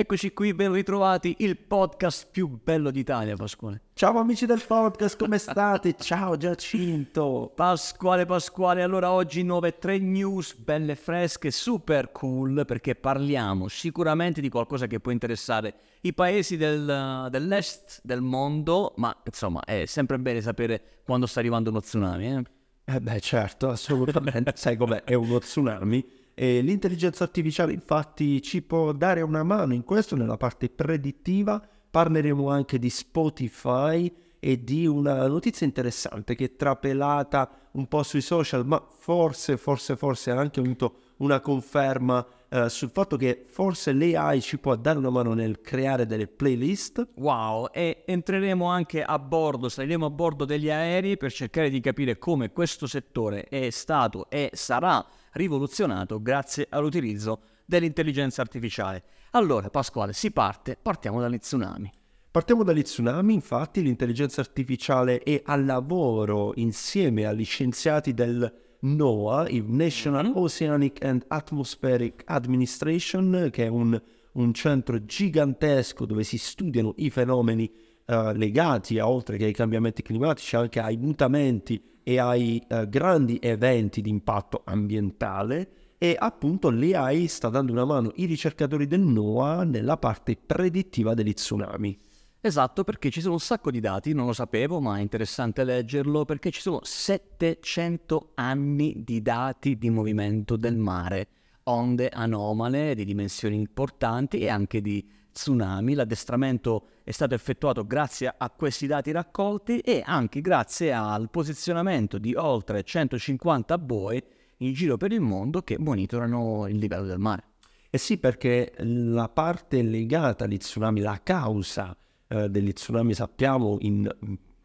Eccoci qui, ben ritrovati, il podcast più bello d'Italia, Pasquale. Ciao amici del podcast, come state? Ciao Giacinto. Pasquale, Pasquale, allora oggi nuove tre news belle fresche, super cool, perché parliamo sicuramente di qualcosa che può interessare i paesi del, dell'est del mondo, ma insomma è sempre bene sapere quando sta arrivando uno tsunami, eh? Eh beh certo, assolutamente, sai com'è, è uno tsunami e l'intelligenza artificiale infatti ci può dare una mano in questo nella parte predittiva. Parleremo anche di Spotify e di una notizia interessante che è trapelata un po' sui social, ma forse, forse, forse ha anche avuto una conferma eh, sul fatto che forse l'AI ci può dare una mano nel creare delle playlist. Wow, e entreremo anche a bordo, saliremo a bordo degli aerei per cercare di capire come questo settore è stato e sarà rivoluzionato grazie all'utilizzo dell'intelligenza artificiale. Allora, Pasquale, si parte, partiamo dagli tsunami. Partiamo dagli tsunami, infatti l'intelligenza artificiale è al lavoro insieme agli scienziati del NOAA, il National mm-hmm. Oceanic and Atmospheric Administration, che è un, un centro gigantesco dove si studiano i fenomeni uh, legati, a, oltre che ai cambiamenti climatici, anche ai mutamenti e ai uh, grandi eventi di impatto ambientale e appunto l'AI sta dando una mano ai ricercatori del NOAA nella parte predittiva degli tsunami. Esatto, perché ci sono un sacco di dati, non lo sapevo, ma è interessante leggerlo, perché ci sono 700 anni di dati di movimento del mare, onde anomale di dimensioni importanti e anche di tsunami. L'addestramento è stato effettuato grazie a questi dati raccolti e anche grazie al posizionamento di oltre 150 boe in giro per il mondo che monitorano il livello del mare. Eh sì, perché la parte legata agli tsunami, la causa eh, degli tsunami sappiamo in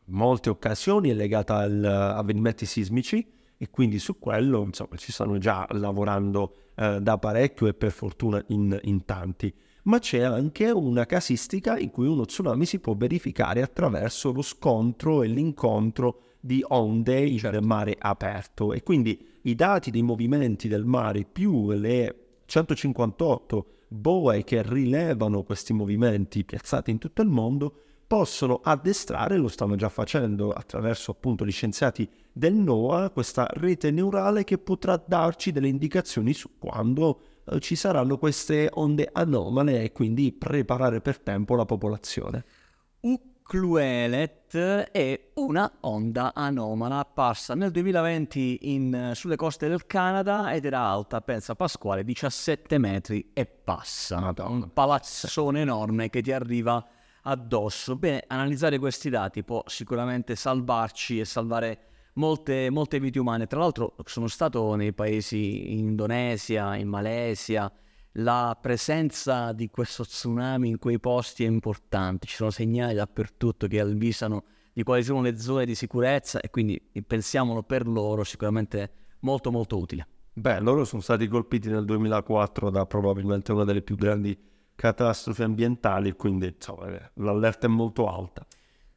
molte occasioni è legata agli avvenimenti sismici e quindi su quello insomma ci stanno già lavorando eh, da parecchio e per fortuna in, in tanti ma c'è anche una casistica in cui uno tsunami si può verificare attraverso lo scontro e l'incontro di onde in certo. mare aperto e quindi i dati dei movimenti del mare più le 158 boe che rilevano questi movimenti piazzati in tutto il mondo possono addestrare, lo stanno già facendo attraverso appunto gli scienziati del NOAA, questa rete neurale che potrà darci delle indicazioni su quando eh, ci saranno queste onde anomale e quindi preparare per tempo la popolazione. Ucluelet è una onda anomala apparsa nel 2020 in, sulle coste del Canada ed era alta, pensa Pasquale, 17 metri e passa. Madonna. Un palazzone enorme che ti arriva addosso. Bene, analizzare questi dati può sicuramente salvarci e salvare molte, molte vite umane. Tra l'altro sono stato nei paesi in Indonesia, in Malesia, la presenza di questo tsunami in quei posti è importante, ci sono segnali dappertutto che avvisano di quali sono le zone di sicurezza e quindi pensiamolo per loro sicuramente molto molto utile. Beh, loro sono stati colpiti nel 2004 da probabilmente una delle più grandi catastrofi ambientali, quindi insomma, l'allerta è molto alta.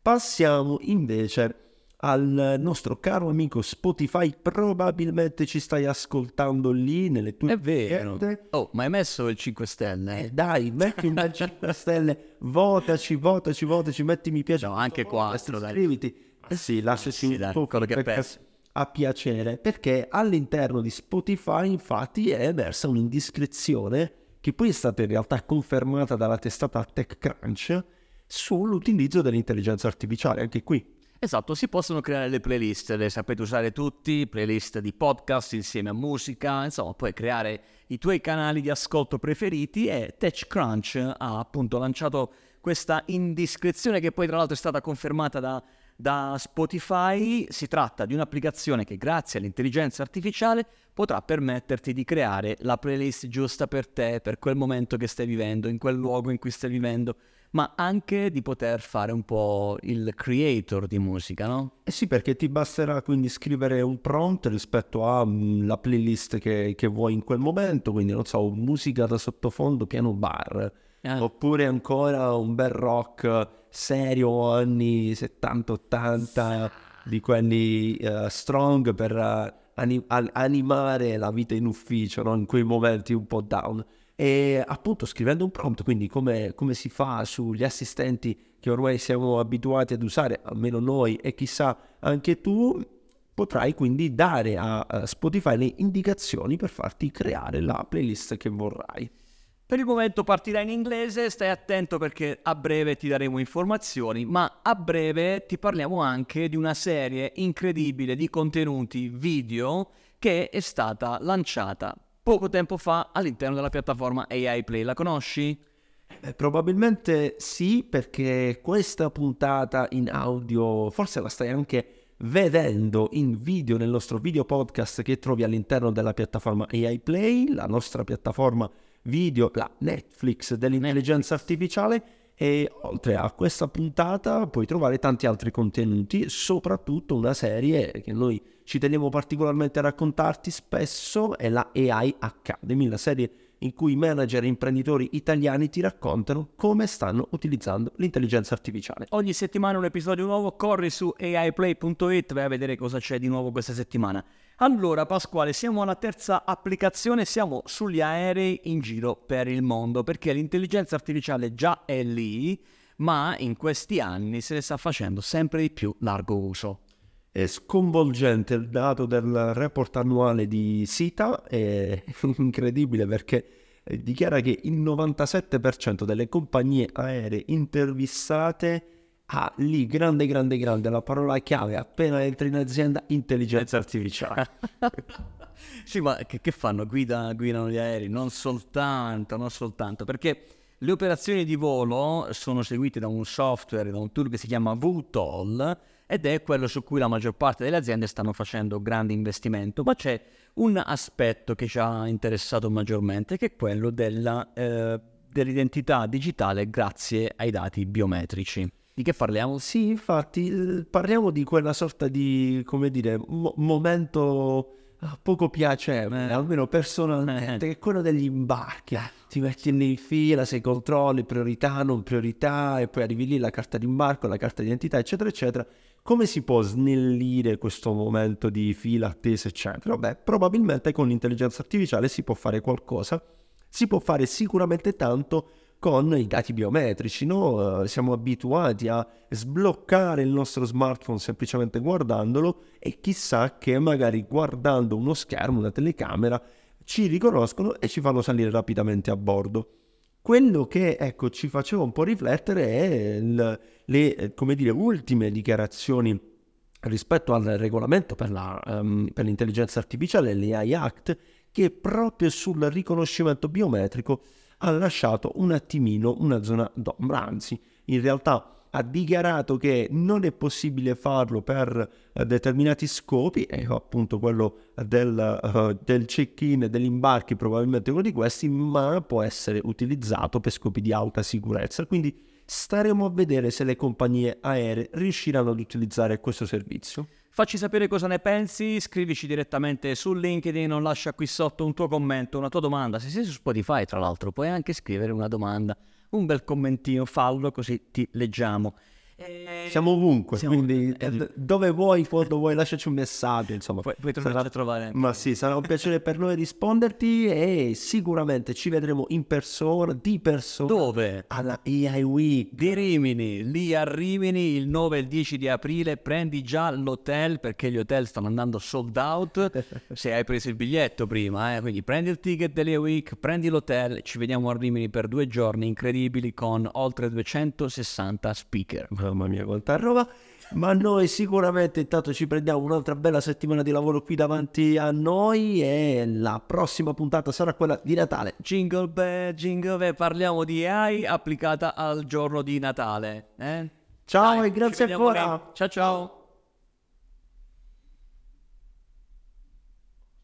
Passiamo invece al nostro caro amico Spotify, probabilmente ci stai ascoltando lì nelle tue È vero. Oh, ma hai messo il 5 stelle? Eh, dai, metti un 5 stelle, votaci, votaci, votaci, metti mi piace. No, anche 4, dai. Iscriviti. Eh sì, lasciaci sì, un po' che pensi. A piacere, perché all'interno di Spotify infatti è emersa un'indiscrezione che poi è stata in realtà confermata dalla testata TechCrunch sull'utilizzo dell'intelligenza artificiale, anche qui Esatto, si possono creare le playlist, le sapete usare tutti, playlist di podcast insieme a musica, insomma puoi creare i tuoi canali di ascolto preferiti e TechCrunch ha appunto lanciato questa indiscrezione che poi tra l'altro è stata confermata da, da Spotify. Si tratta di un'applicazione che grazie all'intelligenza artificiale potrà permetterti di creare la playlist giusta per te, per quel momento che stai vivendo, in quel luogo in cui stai vivendo ma anche di poter fare un po' il creator di musica, no? Eh sì, perché ti basterà quindi scrivere un prompt rispetto alla mm, playlist che, che, vuoi in quel momento, quindi non so, musica da sottofondo piano bar, eh. oppure ancora un bel rock serio anni 70-80 di quelli uh, strong per uh, anim- animare la vita in ufficio, no? in quei momenti un po' down e appunto scrivendo un prompt, quindi come, come si fa sugli assistenti che ormai siamo abituati ad usare, almeno noi e chissà anche tu, potrai quindi dare a Spotify le indicazioni per farti creare la playlist che vorrai. Per il momento partirà in inglese, stai attento perché a breve ti daremo informazioni, ma a breve ti parliamo anche di una serie incredibile di contenuti video che è stata lanciata poco tempo fa all'interno della piattaforma AI Play. La conosci? Eh, probabilmente sì, perché questa puntata in audio forse la stai anche vedendo in video nel nostro video podcast che trovi all'interno della piattaforma AI Play, la nostra piattaforma video, la Netflix dell'intelligenza artificiale e oltre a questa puntata puoi trovare tanti altri contenuti, soprattutto una serie che noi ci teniamo particolarmente a raccontarti spesso, è la AI Academy, la serie in cui manager e imprenditori italiani ti raccontano come stanno utilizzando l'intelligenza artificiale. Ogni settimana un episodio nuovo, corri su aiplay.it, vai a vedere cosa c'è di nuovo questa settimana. Allora Pasquale, siamo alla terza applicazione, siamo sugli aerei in giro per il mondo perché l'intelligenza artificiale già è lì, ma in questi anni se ne sta facendo sempre di più largo uso. È sconvolgente il dato del report annuale di SITA, è incredibile perché eh, dichiara che il 97% delle compagnie aeree intervistate ha lì grande grande grande la parola chiave appena entri in azienda intelligenza artificiale. Sì ma che, che fanno? Guida, guidano gli aerei? Non soltanto non soltanto perché le operazioni di volo sono seguite da un software da un tool che si chiama VTOL ed è quello su cui la maggior parte delle aziende stanno facendo grande investimento ma c'è un aspetto che ci ha interessato maggiormente che è quello della, eh, dell'identità digitale grazie ai dati biometrici di che parliamo? Sì, infatti, parliamo di quella sorta di, come dire, mo- momento ah, poco piacevole, eh. almeno personalmente, eh. che è quello degli imbarchi. Eh. Ti metti lì in fila, sei controlli, priorità, non priorità, e poi arrivi lì la carta d'imbarco, la carta d'identità, eccetera, eccetera. Come si può snellire questo momento di fila, attesa, eccetera? Beh, probabilmente con l'intelligenza artificiale si può fare qualcosa. Si può fare sicuramente tanto con i dati biometrici, no? Eh, siamo abituati a sbloccare il nostro smartphone semplicemente guardandolo e chissà che magari guardando uno schermo, una telecamera, ci riconoscono e ci fanno salire rapidamente a bordo. Quello che ecco, ci faceva un po' riflettere è il, le dire, ultime dichiarazioni rispetto al regolamento per, la, um, per l'intelligenza artificiale, l'AI Act, che proprio sul riconoscimento biometrico ha lasciato un attimino una zona d'ombra, anzi in realtà ha dichiarato che non è possibile farlo per uh, determinati scopi, e appunto quello del, uh, del check-in e degli imbarchi, probabilmente uno di questi, ma può essere utilizzato per scopi di alta sicurezza. Quindi staremo a vedere se le compagnie aeree riusciranno ad utilizzare questo servizio. Facci sapere cosa ne pensi, scrivici direttamente su LinkedIn o lascia qui sotto un tuo commento, una tua domanda. Se sei su Spotify, tra l'altro, puoi anche scrivere una domanda, un bel commentino, fallo così ti leggiamo. Eh, siamo ovunque, siamo, quindi eh, dove vuoi, quando vuoi, lasciaci un messaggio, insomma. Puoi, puoi sarà, a trovare. Ma sì, sarà un piacere per noi risponderti e sicuramente ci vedremo in persona, di persona. Dove? Alla AI Week. Di Rimini, lì a Rimini il 9 e il 10 di aprile, prendi già l'hotel perché gli hotel stanno andando sold out se hai preso il biglietto prima, eh? quindi prendi il ticket dell'AI Week, prendi l'hotel, ci vediamo a Rimini per due giorni incredibili con oltre 260 speaker mamma mia quanta roba. Ma noi sicuramente intanto ci prendiamo un'altra bella settimana di lavoro qui davanti a noi e la prossima puntata sarà quella di Natale. Jingle bell, jingle bell, parliamo di AI applicata al giorno di Natale. Eh? Ciao Dai, e grazie ancora. Ciao ciao.